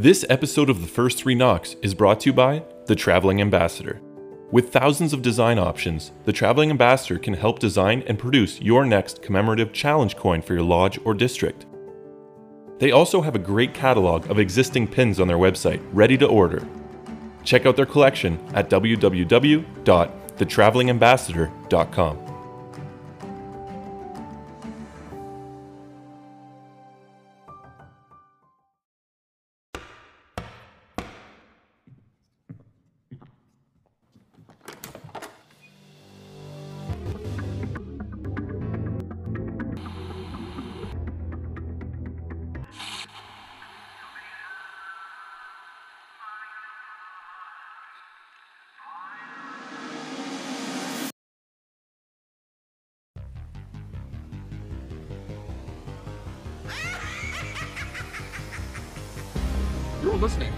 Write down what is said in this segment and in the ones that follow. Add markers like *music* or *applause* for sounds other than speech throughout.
This episode of The First Three Knocks is brought to you by The Traveling Ambassador. With thousands of design options, The Traveling Ambassador can help design and produce your next commemorative challenge coin for your lodge or district. They also have a great catalog of existing pins on their website, ready to order. Check out their collection at www.thetravelingambassador.com.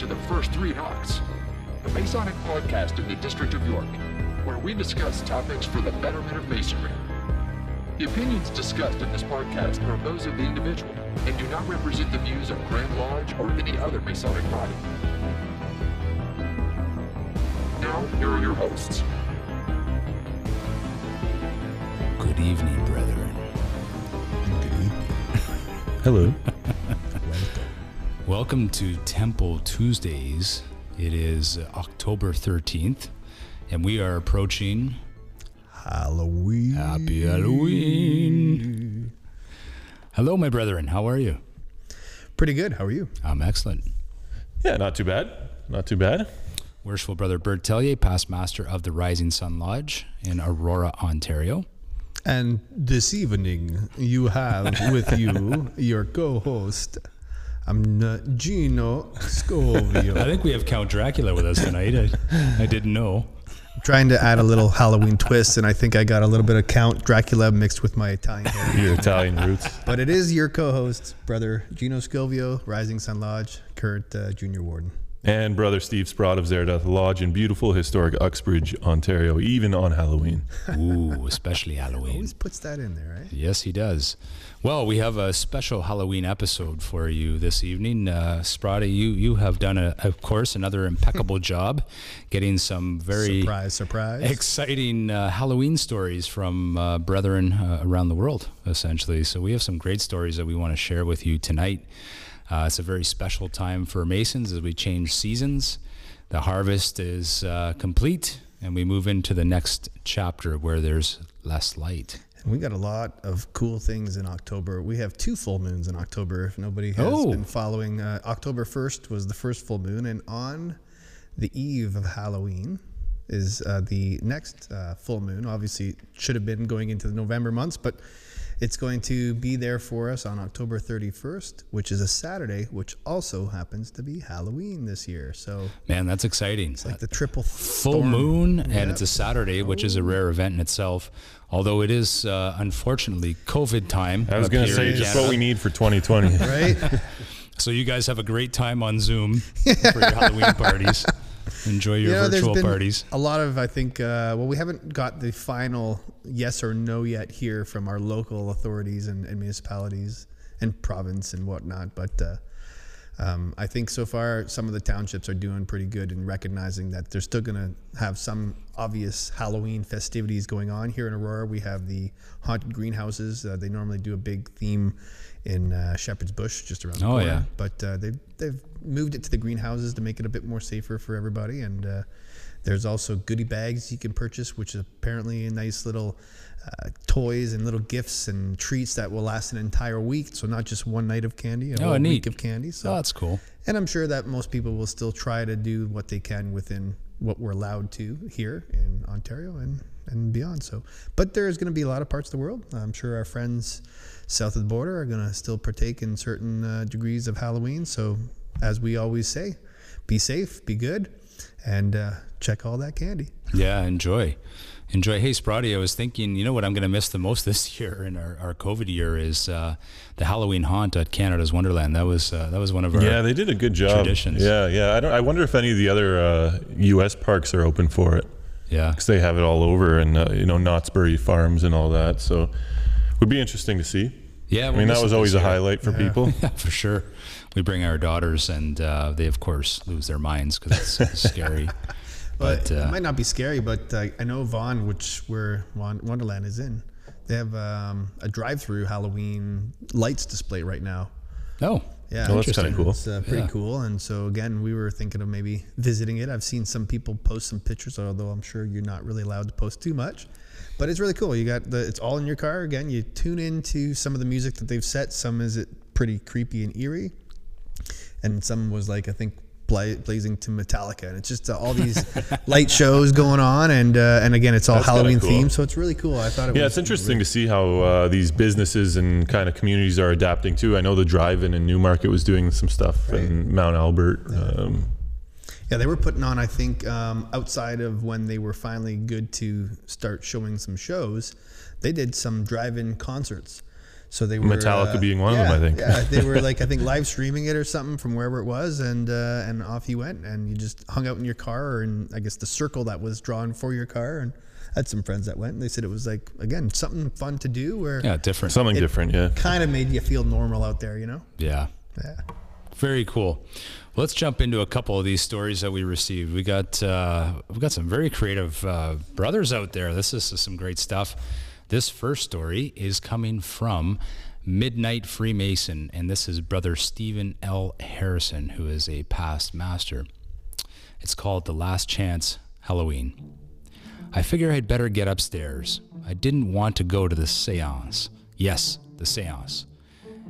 to the First Three Knocks, the Masonic podcast in the District of York, where we discuss topics for the betterment of Masonry. The opinions discussed in this podcast are those of the individual and do not represent the views of Grand Lodge or any other Masonic body. Now, here are your hosts. Good evening, brethren. Good evening. Hello. Welcome to Temple Tuesdays. It is October 13th, and we are approaching Halloween. Happy Halloween. Hello, my brethren. How are you? Pretty good. How are you? I'm excellent. Yeah, not too bad. Not too bad. Worshipful Brother Bert Tellier, past master of the Rising Sun Lodge in Aurora, Ontario. And this evening, you have with you *laughs* your co-host. I'm not Gino Scovio. I think we have Count Dracula with us tonight. I, I didn't know. trying to add a little Halloween twist, and I think I got a little bit of Count Dracula mixed with my Italian. Your Italian roots. but it is your co-host, brother Gino Scovio, Rising Sun Lodge, current uh, junior warden. And brother Steve Sprott of Zeredatha Lodge in beautiful historic Uxbridge, Ontario, even on Halloween. Ooh, especially Halloween. He always puts that in there, right? Yes, he does. Well, we have a special Halloween episode for you this evening. Uh, Sprotty, you, you have done, a, of course, another *laughs* impeccable job getting some very Surprise, surprise. exciting uh, Halloween stories from uh, brethren uh, around the world, essentially. So we have some great stories that we want to share with you tonight. Uh, it's a very special time for Masons as we change seasons. The harvest is uh, complete, and we move into the next chapter where there's less light. We got a lot of cool things in October. We have two full moons in October. If nobody has Oh. been following, uh, October 1st was the first full moon, and on the eve of Halloween is uh, the next uh, full moon. Obviously, it should have been going into the November months, but it's going to be there for us on October 31st, which is a Saturday, which also happens to be Halloween this year. So Man, that's exciting. It's like the triple full storm. moon and Yep. it's a Saturday, which is a rare event in itself. Although it is uh, unfortunately COVID time. I was going to say in just Canada. what we need for 2020. right? *laughs* So you guys have a great time on Zoom *laughs* for your Halloween parties. Enjoy your You know, virtual been parties. A lot of, I think, uh, well, we haven't got the final yes or no yet here from our local authorities and, and municipalities and province and whatnot. But uh, um, I think so far some of the townships are doing pretty good in recognizing that they're still going to have some obvious Halloween festivities going on here in Aurora. We have the haunted greenhouses. Uh, they normally do a big theme in uh, Sheppard's Bush, just around the Oh, corner. yeah. But uh, they've they've moved it to the greenhouses to make it a bit more safer for everybody. And uh, there's also goodie bags you can purchase, which is apparently a nice little uh, toys and little gifts and treats that will last an entire week. So not just one night of candy, a Oh, whole neat. week of candy. So Oh, that's cool. and I'm sure that most people will still try to do what they can within what we're allowed to here in Ontario and, and beyond. So, but there's going to be a lot of parts of the world. I'm sure our friends south of the border are going to still partake in certain uh, degrees of Halloween. So, as we always say, be safe, be good, and uh, check all that candy. Yeah, enjoy. Enjoy. Hey, Sprotty, I was thinking, you know what I'm going to miss the most *laughs* this year in our, our COVID year is uh, the Halloween haunt at Canada's Wonderland. That was uh, that was one of our yeah, they did a good job. Traditions. Yeah, yeah. I don't. I wonder if any of the other uh, U.S. parks are open for it yeah. because they have it all over, and uh, you know Knott's Berry Farms and all that. So, would be interesting to see. Yeah, I mean, that was always a highlight for people. *laughs* Yeah, for sure. We bring our daughters, and uh, they of course lose their minds because it's scary. *laughs* But But, uh, it might not be scary, but uh, I know Vaughan, which where Wonderland is in, they have um, a drive-through Halloween lights display right now. Oh, Yeah, Oh, that's kinda cool. It's uh, pretty Yeah. cool. And so again, we were thinking of maybe visiting it. I've seen some people post some pictures, although I'm sure you're not really allowed to post too much. But it's really cool. You got the it's all in your car. Again, you tune into some of the music that they've set. Some is it pretty creepy and eerie, and some was like I think blazing to Metallica. And it's just uh, all these *laughs* light shows going on, and uh, and again, it's all That's Halloween cool. themed, so it's really cool. I thought it Yeah, was it's interesting to see how uh, these businesses and kind of communities are adapting too. I know the drive-in in Newmarket was doing some stuff in Mount Albert. Um, Yeah, they were putting on, I think, um, outside of when they were finally good to start showing some shows, they did some drive-in concerts. So they were Metallica uh, being one of them, I think. Yeah, they were like I *laughs* think live streaming it or something from wherever it was, and uh, and off you went, and you just hung out in your car or in I guess the circle that was drawn for your car, and I had some friends that went, and they said it was like again something fun to do, where yeah, different. something different, yeah. kind of made you feel normal out there, you know? yeah. Yeah. Very cool. Let's jump into a couple of these stories that we received. We got uh, we've got some very creative uh, brothers out there. This is some great stuff. This first story is coming from Midnight Freemason, and this is Brother Stephen L. Harrison, who is a past master. It's called The Last Chance Halloween. I figure I'd better get upstairs. I didn't want to go to the seance. Yes, the seance.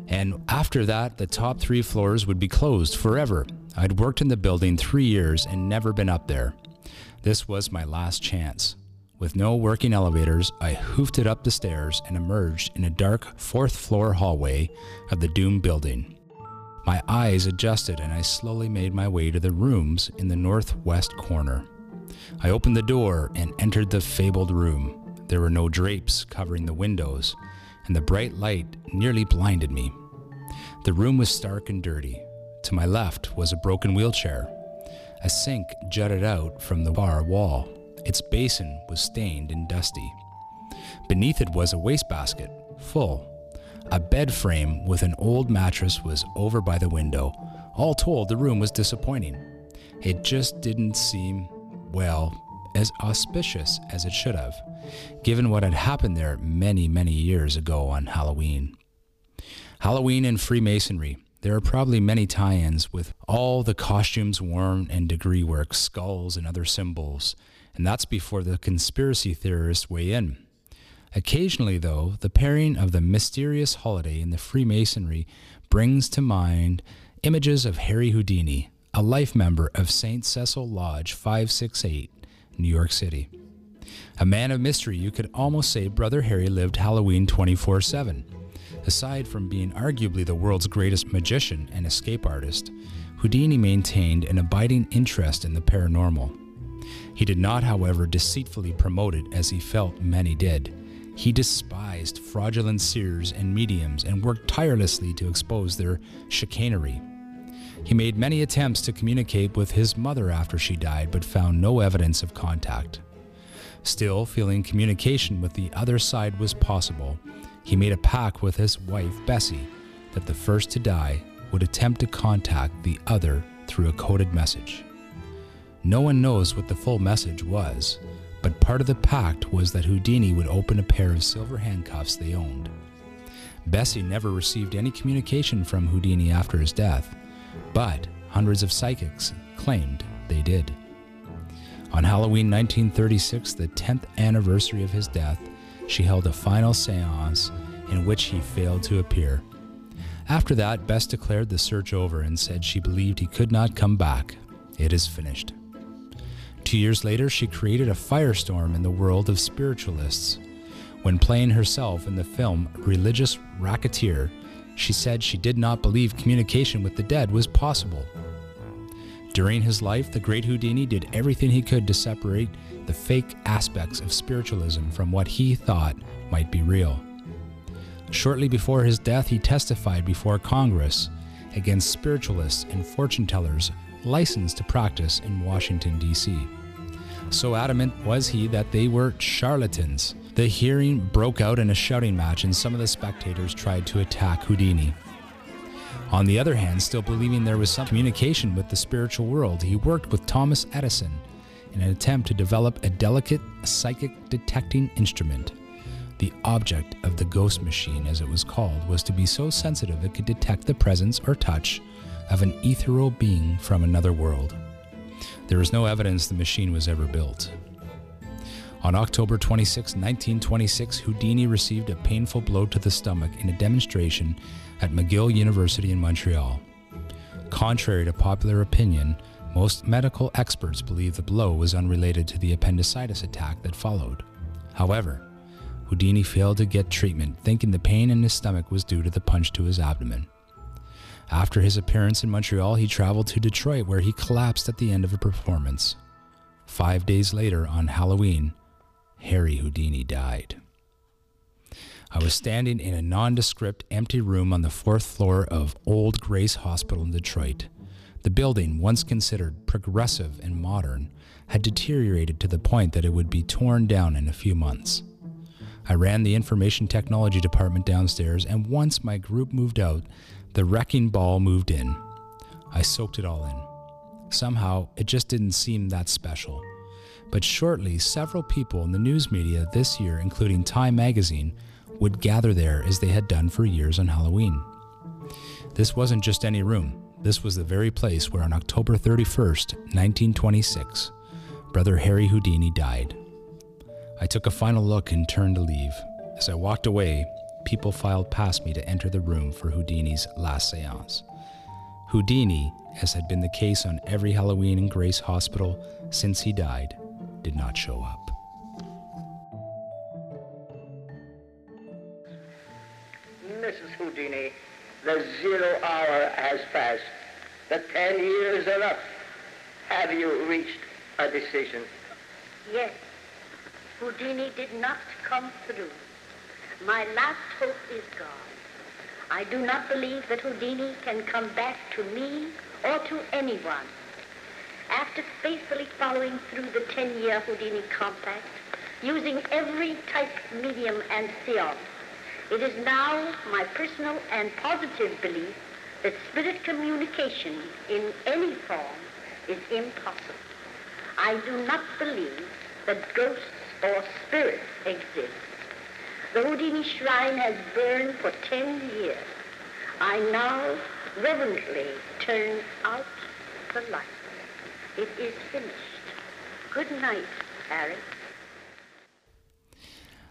And after that, the top three floors would be closed forever. I'd worked in the building three years and never been up there. This was my last chance. With no working elevators, I hoofed it up the stairs and emerged in a dark fourth floor hallway of the doomed building. My eyes adjusted and I slowly made my way to the rooms in the northwest corner. I opened the door and entered the fabled room. There were no drapes covering the windows, and the bright light nearly blinded me. The room was stark and dirty. To my left was a broken wheelchair. A sink jutted out from the bar wall. Its basin was stained and dusty. Beneath it was a wastebasket, full. A bed frame with an old mattress was over by the window. All told, the room was disappointing. It just didn't seem, well, as auspicious as it should have, given what had happened there many, many years ago on Halloween. Halloween and Freemasonry. There are probably many tie ins with all the costumes worn and degree work, skulls, and other symbols, and that's before the conspiracy theorists weigh in. Occasionally, though, the pairing of the mysterious holiday and the Freemasonry brings to mind images of Harry Houdini, a life member of St. Cecile Lodge 568, New York City. A man of mystery, you could almost say Brother Harry lived Halloween 24 7. Aside from being arguably the world's greatest magician and escape artist, Houdini maintained an abiding interest in the paranormal. He did not, however, deceitfully promote it as he felt many did. He despised fraudulent seers and mediums and worked tirelessly to expose their chicanery. He made many attempts to communicate with his mother after she died, but found no evidence of contact. Still, feeling communication with the other side was possible, he made a pact with his wife, Bessie, that the first to die would attempt to contact the other through a coded message. No one knows what the full message was, but part of the pact was that Houdini would open a pair of silver handcuffs they owned. Bessie never received any communication from Houdini after his death, but hundreds of psychics claimed they did. On Halloween 1936, the 10th anniversary of his death, she held a final seance in which he failed to appear. After that, Bess declared the search over and said she believed he could not come back. It is finished. Two years later, she created a firestorm in the world of spiritualists. When playing herself in the film Religious Racketeer, she said she did not believe communication with the dead was possible. During his life, the great Houdini did everything he could to separate the fake aspects of spiritualism from what he thought might be real. Shortly before his death, he testified before Congress against spiritualists and fortune tellers licensed to practice in Washington, D.C. So adamant was he that they were charlatans. The hearing broke out in a shouting match, and some of the spectators tried to attack Houdini. On the other hand, still believing there was some communication with the spiritual world, he worked with Thomas Edison in an attempt to develop a delicate psychic detecting instrument. The object of the ghost machine, as it was called, was to be so sensitive it could detect the presence or touch of an ethereal being from another world. There is no evidence the machine was ever built. On October 26, 1926, Houdini received a painful blow to the stomach in a demonstration at McGill University in Montreal. Contrary to popular opinion, most medical experts believe the blow was unrelated to the appendicitis attack that followed. However, Houdini failed to get treatment, thinking the pain in his stomach was due to the punch to his abdomen. After his appearance in Montreal, he traveled to Detroit where he collapsed at the end of a performance. Five days later, on Halloween, Harry Houdini died. I was standing in a nondescript, empty room on the fourth floor of Old Grace Hospital in Detroit. The building, once considered progressive and modern, had deteriorated to the point that it would be torn down in a few months. I ran the information technology department downstairs, and once my group moved out, the wrecking ball moved in. I soaked it all in. Somehow, it just didn't seem that special. But shortly, several people in the news media this year, including Time magazine, would gather there as they had done for years on Halloween. This wasn't just any room, this was the very place where on October 31st, 1926, Brother Harry Houdini died. I took a final look and turned to leave. As I walked away, people filed past me to enter the room for Houdini's last seance. Houdini, as had been the case on every Halloween in Grace Hospital since he died, did not show up. Mrs. Houdini, the zero hour has passed. The ten years are up. Have you reached a decision? Yes, Houdini did not come through. My last hope is gone. I do not believe that Houdini can come back to me or to anyone. After faithfully following through the 10-year Houdini compact, using every type, medium, and seance, it is now my personal and positive belief that spirit communication in any form is impossible. I do not believe that ghosts or spirits exist. The Houdini shrine has burned for 10 years. I now reverently turn out the light. It is finished. Good night, Harry.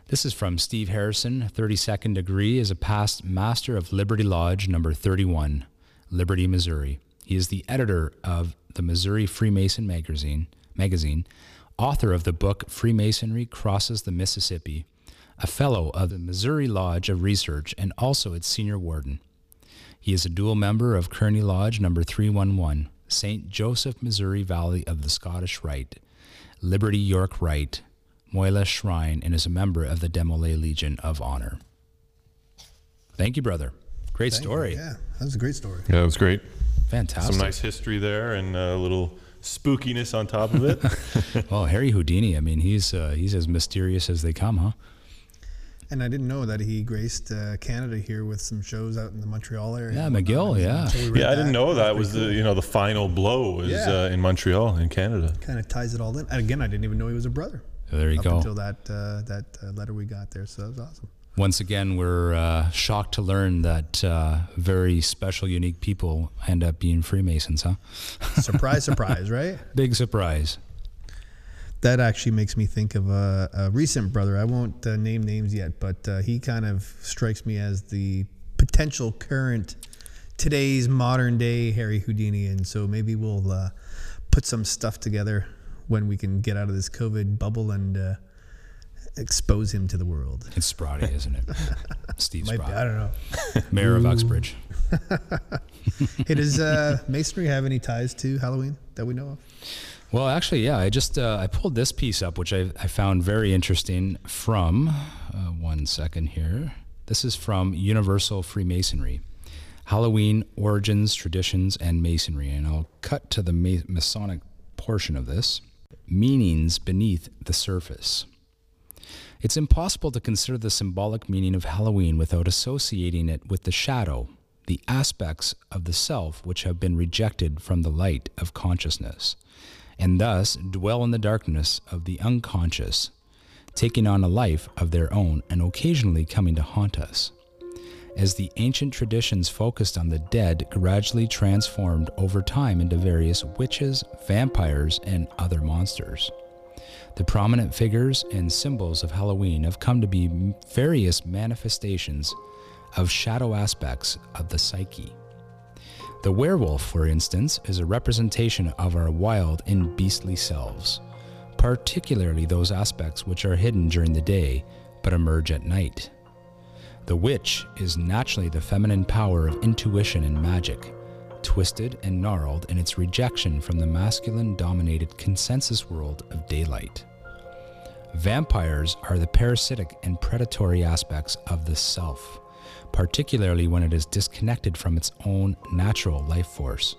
This is from Steve Harrison, 32nd degree, is a past master of Liberty Lodge number 31, Liberty, Missouri. He is the editor of the Missouri Freemason magazine, magazine, author of the book Freemasonry Crosses the Mississippi, a fellow of the Missouri Lodge of Research, and also its senior warden. He is a dual member of Kearney Lodge number 311, St. Joseph, Missouri Valley of the Scottish Rite, Liberty York Rite, Moila Shrine, and is a member of the Demolay Legion of Honor. Thank you, brother. Great Thank you. story. Yeah, that was a great story. Yeah, it was great. Fantastic. Some nice history there and a little spookiness on top of it. *laughs* *laughs* Well, Harry Houdini, I mean, he's uh, he's as mysterious as they come, huh? And I didn't know that he graced uh, Canada here with some shows out in the Montreal area. Yeah, and. McGill, yeah. Until we yeah, I didn't know that was was the you know the final blow was Yeah. uh, in Montreal in Canada. kind of ties it all in. And again, I didn't even know he was a brother. There you up go. until that uh, that uh, letter we got there. So that was awesome. Once again, we're uh, shocked to learn that uh, very special, unique people end up being Freemasons, huh? *laughs* Surprise, surprise, right? Big surprise. That actually makes me think of a, a recent brother. I won't uh, name names yet, but uh, he kind of strikes me as the potential current, today's modern day Harry Houdini. And so maybe we'll uh, put some stuff together when we can get out of this COVID bubble and uh, expose him to the world. It's Sprotty, *laughs* isn't it? Steve Might be, I don't know. mayor of Uxbridge. *laughs* Hey, does uh, Masonry have any ties to Halloween that we know of? Well, actually, yeah, I just uh, I pulled this piece up, which I, I found very interesting. From uh, one second here, this is from Universal Freemasonry, Halloween origins, traditions, and Masonry, and I'll cut to the Masonic portion of this. Meanings beneath the surface. It's impossible to consider the symbolic meaning of Halloween without associating it with the shadow, the aspects of the self which have been rejected from the light of consciousness, and thus dwell in the darkness of the unconscious, taking on a life of their own and occasionally coming to haunt us. As the ancient traditions focused on the dead gradually transformed over time into various witches, vampires, and other monsters. The prominent figures and symbols of Halloween have come to be various manifestations of shadow aspects of the psyche. The werewolf, for instance, is a representation of our wild and beastly selves, particularly those aspects which are hidden during the day but emerge at night. The witch is naturally the feminine power of intuition and magic, twisted and gnarled in its rejection from the masculine dominated consensus world of daylight. Vampires are the parasitic and predatory aspects of the self, particularly when it is disconnected from its own natural life force,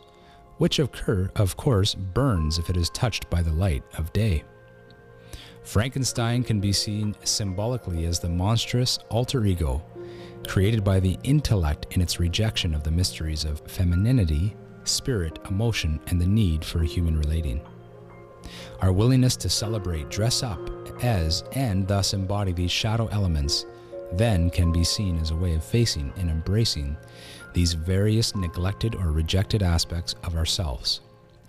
which occur, of course burns if it is touched by the light of day. Frankenstein can be seen symbolically as the monstrous alter ego created by the intellect in its rejection of the mysteries of femininity, spirit, emotion, and the need for human relating. Our willingness to celebrate, dress up as, and thus embody these shadow elements then can be seen as a way of facing and embracing these various neglected or rejected aspects of ourselves,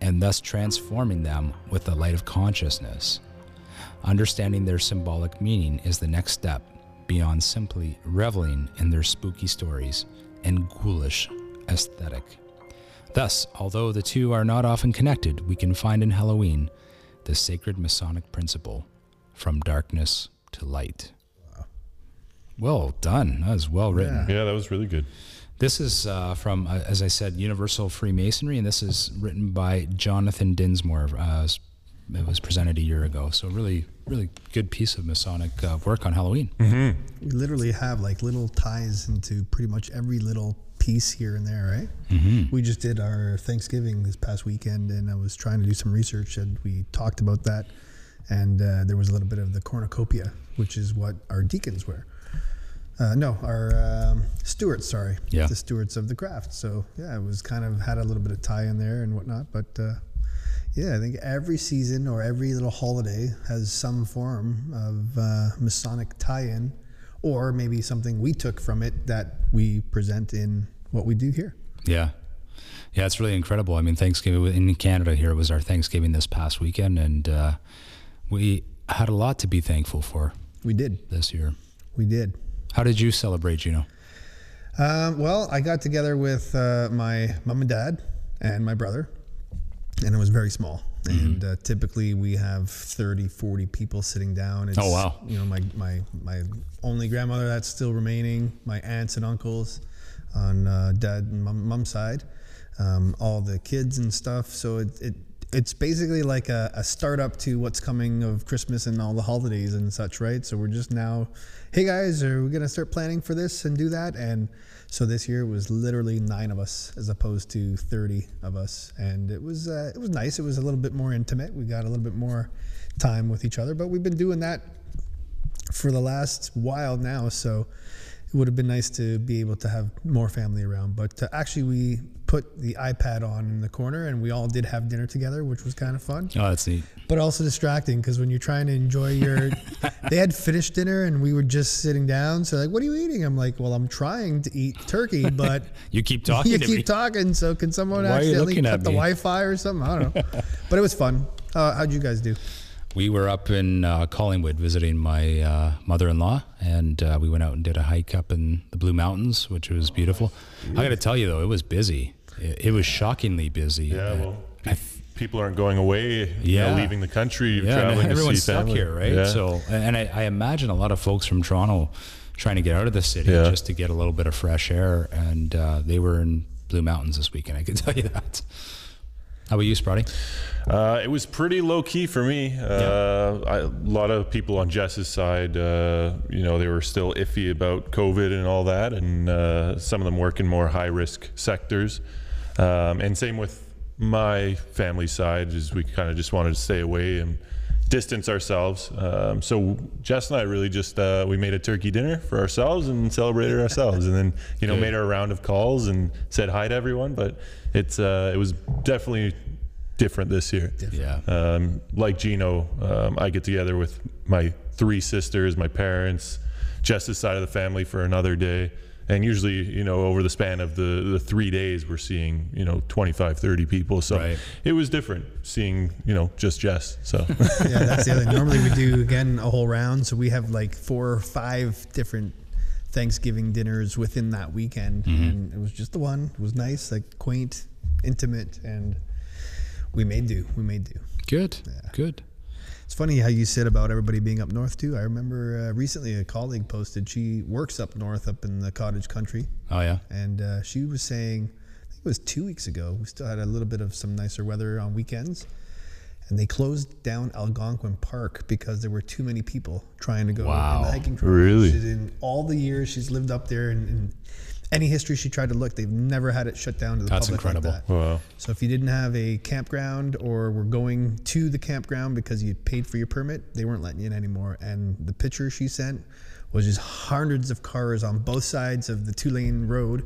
and thus transforming them with the light of consciousness. Understanding their symbolic meaning is the next step beyond simply reveling in their spooky stories and ghoulish aesthetic. Thus, although the two are not often connected, we can find in Halloween the sacred Masonic principle from darkness to light. Well done. That was well written. Yeah, that was really good. This is uh, from, uh, as I said, Universal Freemasonry, and this is written by Jonathan Dinsmore. Uh, it was presented a year ago. So really, really good piece of Masonic uh, work on Halloween. We literally have like little ties into pretty much every little piece here and there, right? Mm-hmm. We just did our Thanksgiving this past weekend, and I was trying to do some research, and we talked about that. And uh, there was a little bit of the cornucopia, which is what our deacons wear. Uh, no, our um, stewards, sorry, Yeah. the stewards of the craft. So yeah, it was kind of had a little bit of tie in there and whatnot, but uh, yeah, I think every season or every little holiday has some form of uh, Masonic tie-in, or maybe something we took from it that we present in what we do here. Yeah. Yeah, it's really incredible. I mean, Thanksgiving in Canada here was our Thanksgiving this past weekend, and uh, we had a lot to be thankful for We did, this year. we did. How did you celebrate, Gino? Um, well, I got together with uh, my mom and dad and my brother, and it was very small. And uh, typically we have 30, 40 people sitting down. It's, Oh, wow. You know, my, my, my only grandmother that's still remaining, my aunts and uncles on uh, dad and mom, mom's side, um, all the kids and stuff. So it, it it's basically like a, a startup to what's coming of Christmas and all the holidays and such, right? So we're just now, hey guys, are we gonna start planning for this and do that? And so this year was literally nine of us as opposed to thirty of us, and it was uh, it was nice. It was a little bit more intimate. We got a little bit more time with each other, but we've been doing that for the last while now. So it would have been nice to be able to have more family around. But uh, actually, we put the iPad on in the corner and we all did have dinner together, which was kind of fun, Oh, that's neat. but also distracting because when you're trying to enjoy your, *laughs* they had finished dinner and we were just sitting down. So like, what are you eating? I'm like, well, I'm trying to eat turkey, *laughs* but You keep talking you keep me. talking. So can someone Why accidentally cut the? Wi-Fi or something? I don't know, *laughs* but it was fun. Uh, how'd you guys do? We were up in uh, Collingwood visiting my uh, mother-in-law, and uh, we went out and did a hike up in the Blue Mountains, which was beautiful. I got to tell you though, it was busy. It, it was shockingly busy. Yeah, Uh, well, pe- people aren't going away, you Yeah. know, leaving the country, yeah, traveling everyone's to see stuck family. here, right? Yeah. So, and I, I imagine a lot of folks from Toronto trying to get out of the city Yeah. just to get a little bit of fresh air, and uh, they were in Blue Mountains this weekend. I can *laughs* tell you that. How about you, Sprotty? Uh, it was pretty low key for me. Uh, I, a lot of people on Jess's side, uh, you know, they were still iffy about COVID and all that, and uh, some of them work in more high risk sectors. Um, and same with my family side, is we kind of just wanted to stay away and distance ourselves. Um, so Jess and I really just uh, we made a turkey dinner for ourselves and celebrated ourselves, and then you know made our round of calls and said hi to everyone. But it's uh, it was definitely different this year. Yeah. Um, like Gino, um, I get together with my three sisters, my parents, Jess's side of the family for another day. And usually, you know, over the span of the, the three days, we're seeing, you know, 25, 30 people. So Right. it was different seeing, you know, just Jess. So *laughs* yeah, that's the other. Normally we do again a whole round, so we have like four or five different Thanksgiving dinners within that weekend, mm-hmm. and it was just the one. It was nice, like quaint, intimate, and we made do. We made do. Good. Good. It's funny how you said about everybody being up north too. I remember uh, recently a colleague posted she works up north, up in the cottage country, Oh yeah. and uh, she was saying, I think it was two weeks ago. We still had a little bit of some nicer weather on weekends, and they closed down Algonquin Park because there were too many people trying to go Wow. on the hiking trail. Really? She's in all the years she's lived up there, and, and any history she tried to look, they've never had it shut down to the That's public incredible. like that. wow. So if you didn't have a campground or were going to the campground because you paid for your permit, they weren't letting you in anymore. And the picture she sent was just hundreds of cars on both sides of the two lane road,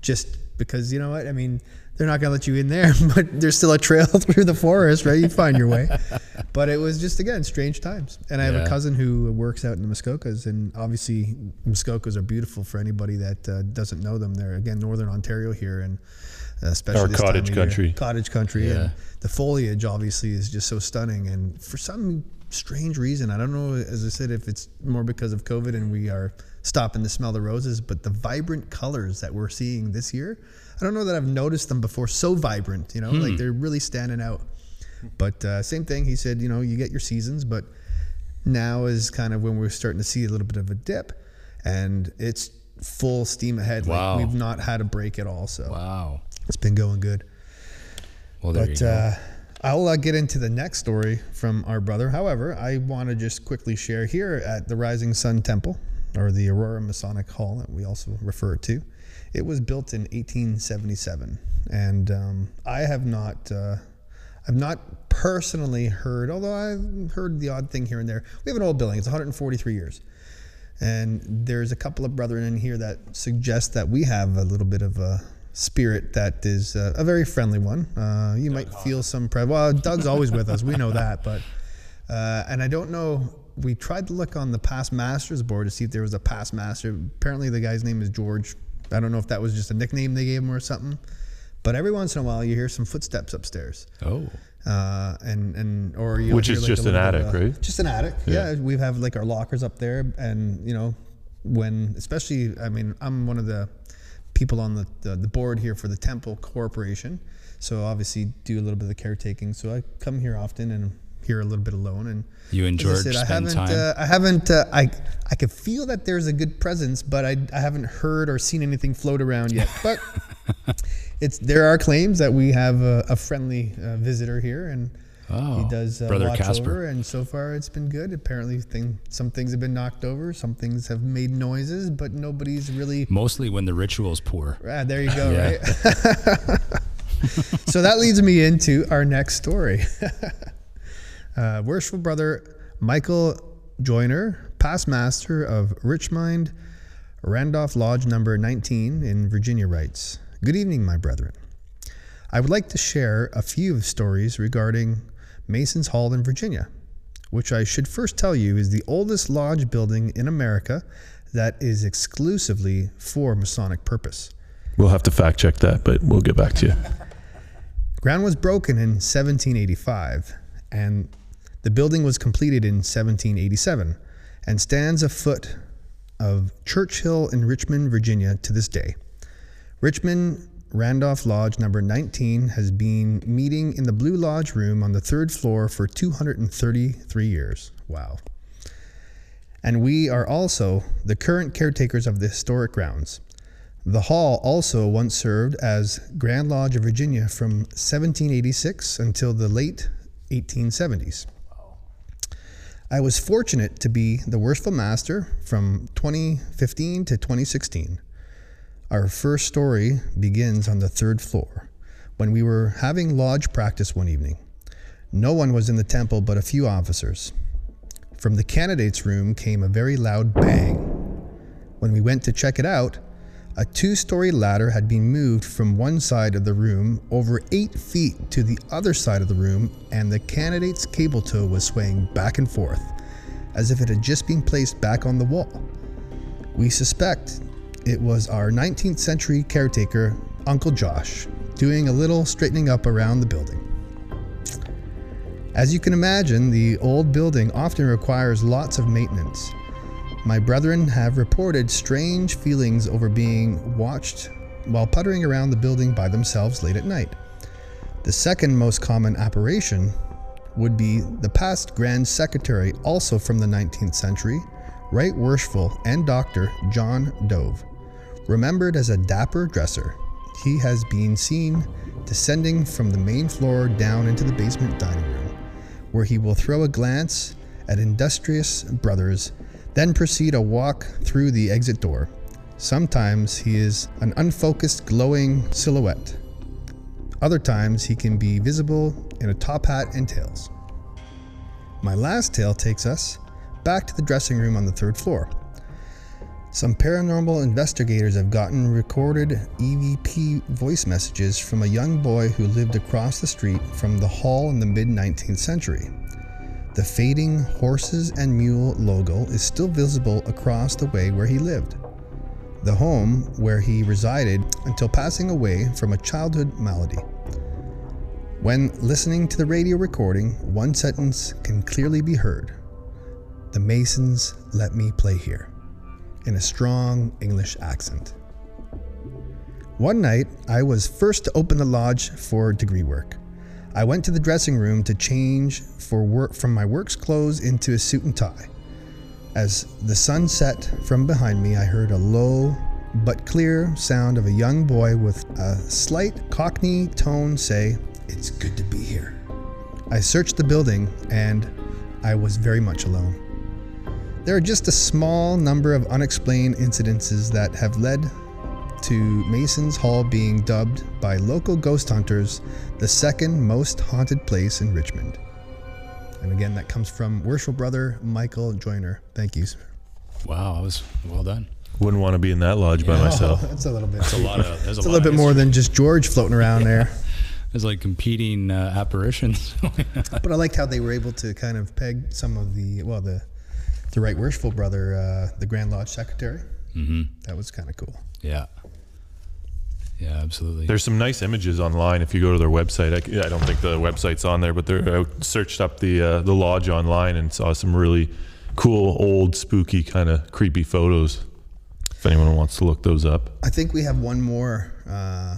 just because you know what I mean. They're not gonna let you in there, *laughs* but there's still a trail *laughs* through the forest, right? You find your way. *laughs* But it was just again strange times. And I have Yeah. a cousin who works out in the Muskokas, and obviously Muskokas are beautiful for anybody that uh, doesn't know them. They're again northern Ontario here, and uh, especially Our this time cottage year. country. Cottage country, Yeah. and the foliage obviously is just so stunning. And for some strange reason, I don't know, as I said, if it's more because of COVID and we are stopping to smell the roses, but the vibrant colors that we're seeing this year, I don't know that I've noticed them before. So vibrant, you know, like they're really standing out. But uh, same thing, he said, you know, you get your seasons, but now is kind of when we're starting to see a little bit of a dip, and it's full steam ahead. Wow. Like we've not had a break at all, so Wow. it's been going good. Well, there you But go. uh, I'll uh, get into the next story from our brother. However, I want to just quickly share here at the Rising Sun Temple, or the Aurora Masonic Hall that we also refer to. It was built in 1877, and um, I have not. Uh, I've not personally heard, although I've heard the odd thing here and there. We have an old building; it's 143 years, and there's a couple of brethren in here that suggest that we have a little bit of a spirit that is uh, a very friendly one. Uh, you might feel some pre- well, Doug's always with us. We know that, but uh, and I don't know. We tried to look on the past masters board to see if there was a past master. Apparently, the guy's name is George. I don't know if that was just a nickname they gave him or something. But every once in a while, you hear some footsteps upstairs oh. uh, and and or you Which is just an attic, right? Just an attic. Yeah. we have like our lockers up there, and you know, when especially, I mean, I'm one of the people on the the, the board here for the Temple Corporation, so obviously do a little bit of the caretaking. So I come here often and here a little bit alone and. You and as I George said, I haven't, time. Uh, I haven't. Uh, I I could feel that there's a good presence, but I, I haven't heard or seen anything float around yet. But *laughs* it's there are claims that we have a, a friendly uh, visitor here, and Oh, he does uh, Brother watch Casper. over. And so far, it's been good. Apparently, thing, some things have been knocked over, some things have made noises, but nobody's really. Mostly when the ritual's poor. Ah, there you go. Right. *laughs* so that leads me into our next story. *laughs* uh, worshipful brother Michael Joyner, past master of Richmond Randolph Lodge number 19 in Virginia, writes Good evening, my brethren. I would like to share a few stories regarding Mason's Hall in Virginia, which I should first tell you is the oldest lodge building in America that is exclusively for Masonic purpose. We'll have to fact check that, but we'll get back to you. Ground was broken in 1785, and the building was completed in 1787 and stands a foot of Church Hill in Richmond, Virginia to this day. Richmond Randolph Lodge number 19 has been meeting in the Blue Lodge room on the third floor for 233 years. Wow. And we are also the current caretakers of the historic grounds. The hall also once served as Grand Lodge of Virginia from 1786 until the late 1870s. I was fortunate to be the worshipful master from 2015 to 2016. Our first story begins on the third floor when we were having lodge practice one evening. No one was in the temple but a few officers. From the candidates' room came a very loud bang. When we went to check it out, a two story ladder had been moved from one side of the room over eight feet to the other side of the room, and the candidate's cable tow was swaying back and forth as if it had just been placed back on the wall. We suspect it was our 19th century caretaker, Uncle Josh, doing a little straightening up around the building. As you can imagine, the old building often requires lots of maintenance. My brethren have reported strange feelings over being watched while puttering around the building by themselves late at night. The second most common apparition would be the past Grand Secretary, also from the 19th century, Right Worshipful and Dr. John Dove. Remembered as a dapper dresser, he has been seen descending from the main floor down into the basement dining room, where he will throw a glance at industrious brothers, then proceed a walk through the exit door. Sometimes he is an unfocused, glowing silhouette. Other times he can be visible in a top hat and tails. My last tale takes us back to the dressing room on the third floor. Some paranormal investigators have gotten recorded EVP voice messages from a young boy who lived across the street from the hall in the mid 19th century. The fading horses and mule logo is still visible across the way where he lived. The home where he resided until passing away from a childhood malady. When listening to the radio recording, one sentence can clearly be heard The Masons let me play here, in a strong English accent. One night, I was first to open the lodge for degree work. I went to the dressing room to change for work from my work's clothes into a suit and tie. As the sun set from behind me, I heard a low but clear sound of a young boy with a slight cockney tone say, It's good to be here. I searched the building and I was very much alone. There are just a small number of unexplained incidences that have led to Mason's Hall being dubbed by local ghost hunters the second most haunted place in Richmond. And again, that comes from worshipful brother Michael Joyner. Thank you. sir. Wow, that was well done. Wouldn't want to be in that lodge by myself. *laughs* That's a little bit. *laughs* It's a lot of. There's It's a little bit more than just George floating around there. *laughs* There's like competing uh, apparitions. But I liked how they were able to kind of peg some of the well the the right worshipful brother, uh, the Grand Lodge secretary. Mm-hmm. That was kind of cool. yeah. Yeah, absolutely. There's some nice images online if you go to their website. I, I don't think the website's on there, but they're, I searched up the uh, the lodge online and saw some really cool, old, spooky, kind of creepy photos. If anyone wants to look those up, I think we have one more uh,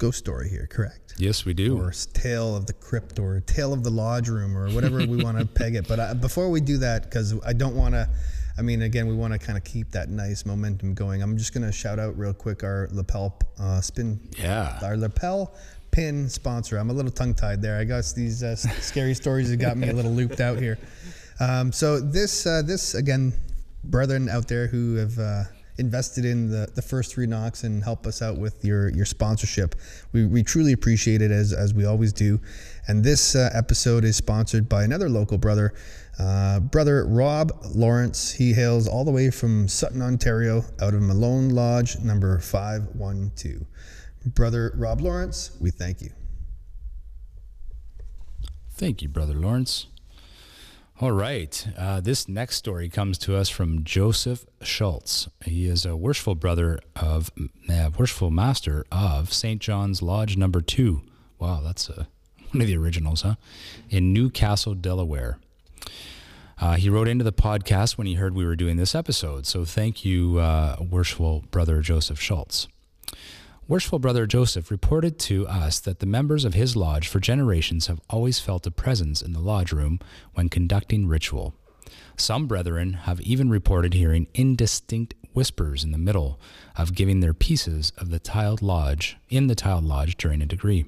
ghost story here, correct? yes, we do. Or tale of the crypt, or tale of the lodge room, or whatever we *laughs* want to peg it. But uh, before we do that, because I don't want to, I mean, again, we want to kind of keep that nice momentum going. I'm just going to shout out real quick our lapel uh, spin, Yeah. our lapel pin sponsor. I'm a little tongue tied there. I guess these uh, scary stories have got me a little looped out here. Um, so this, uh, this again, brethren out there who have uh, invested in the, the first three knocks and help us out with your your sponsorship, we, we truly appreciate it as as we always do. And this uh, episode is sponsored by another local brother, uh, brother Rob Lawrence. He hails all the way from Sutton, Ontario, out of Malone Lodge number five one two. Brother Rob Lawrence, we thank you. Thank you, Brother Lawrence. All right. Uh, this next story comes to us from Joseph Schultz. He is a worshipful brother of, uh, worshipful master of St. John's Lodge number two. Wow, that's uh *laughs* one of the originals, huh? In New Castle, Delaware. Uh, he wrote into the podcast when he heard we were doing this episode. So thank you, uh, worshipful brother Joseph Schultz. Worshipful Brother Joseph reported to us that the members of his lodge for generations have always felt a presence in the lodge room when conducting ritual. Some brethren have even reported hearing indistinct whispers in the middle of giving their pieces of the tiled lodge in the tiled lodge during a degree.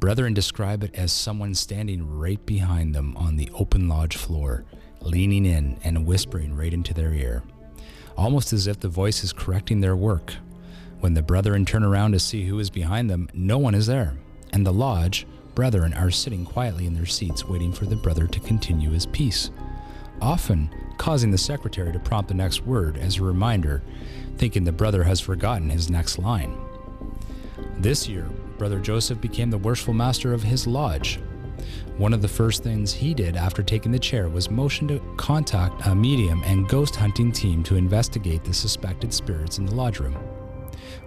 Brethren describe it as someone standing right behind them on the open lodge floor, leaning in and whispering right into their ear, almost as if the voice is correcting their work. When the brethren turn around to see who is behind them, no one is there, and the lodge, brethren are sitting quietly in their seats waiting for the brother to continue his piece, often causing the secretary to prompt the next word as a reminder, thinking the brother has forgotten his next line. This year, Brother Joseph became the worshipful master of his lodge. One of the first things he did after taking the chair was motion to contact a medium and ghost hunting team to investigate the suspected spirits in the lodge room.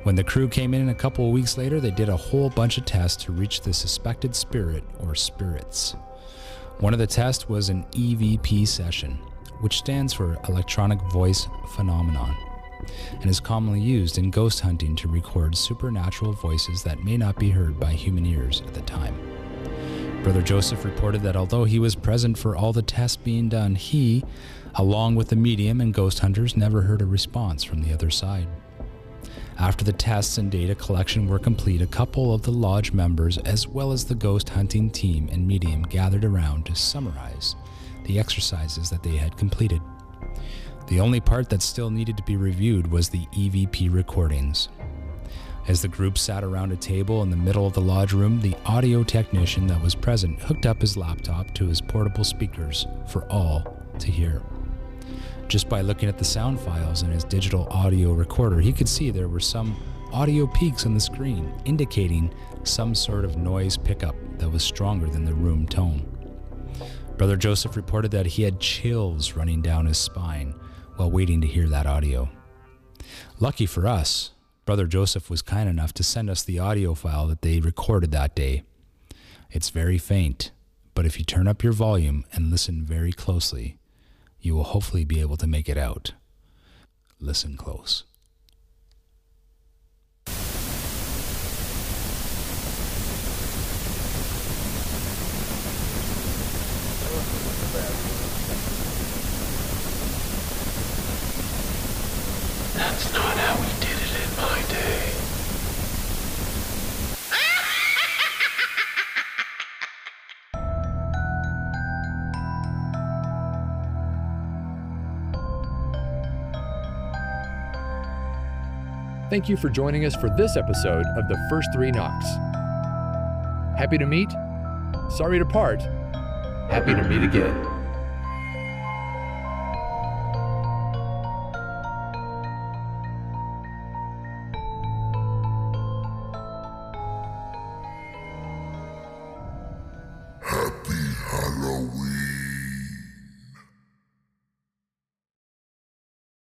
When the crew came in a couple of weeks later, they did a whole bunch of tests to reach the suspected spirit or spirits. One of the tests was an EVP session, which stands for Electronic Voice Phenomenon, and is commonly used in ghost hunting to record supernatural voices that may not be heard by human ears at the time. Brother Joseph reported that although he was present for all the tests being done, he, along with the medium and ghost hunters, never heard a response from the other side. After the tests and data collection were complete, a couple of the lodge members, as well as the ghost hunting team and medium, gathered around to summarize the exercises that they had completed. The only part that still needed to be reviewed was the EVP recordings. As the group sat around a table in the middle of the lodge room, the audio technician that was present hooked up his laptop to his portable speakers for all to hear. Just by looking at the sound files in his digital audio recorder, he could see there were some audio peaks on the screen indicating some sort of noise pickup that was stronger than the room tone. Brother Joseph reported that he had chills running down his spine while waiting to hear that audio. Lucky for us, Brother Joseph was kind enough to send us the audio file that they recorded that day. It's very faint, but if you turn up your volume and listen very closely, you will hopefully be able to make it out. Listen close. That's not how we did it in my day. Thank you for joining us for this episode of The First Three Knocks. Happy to meet, sorry to part, happy to meet again.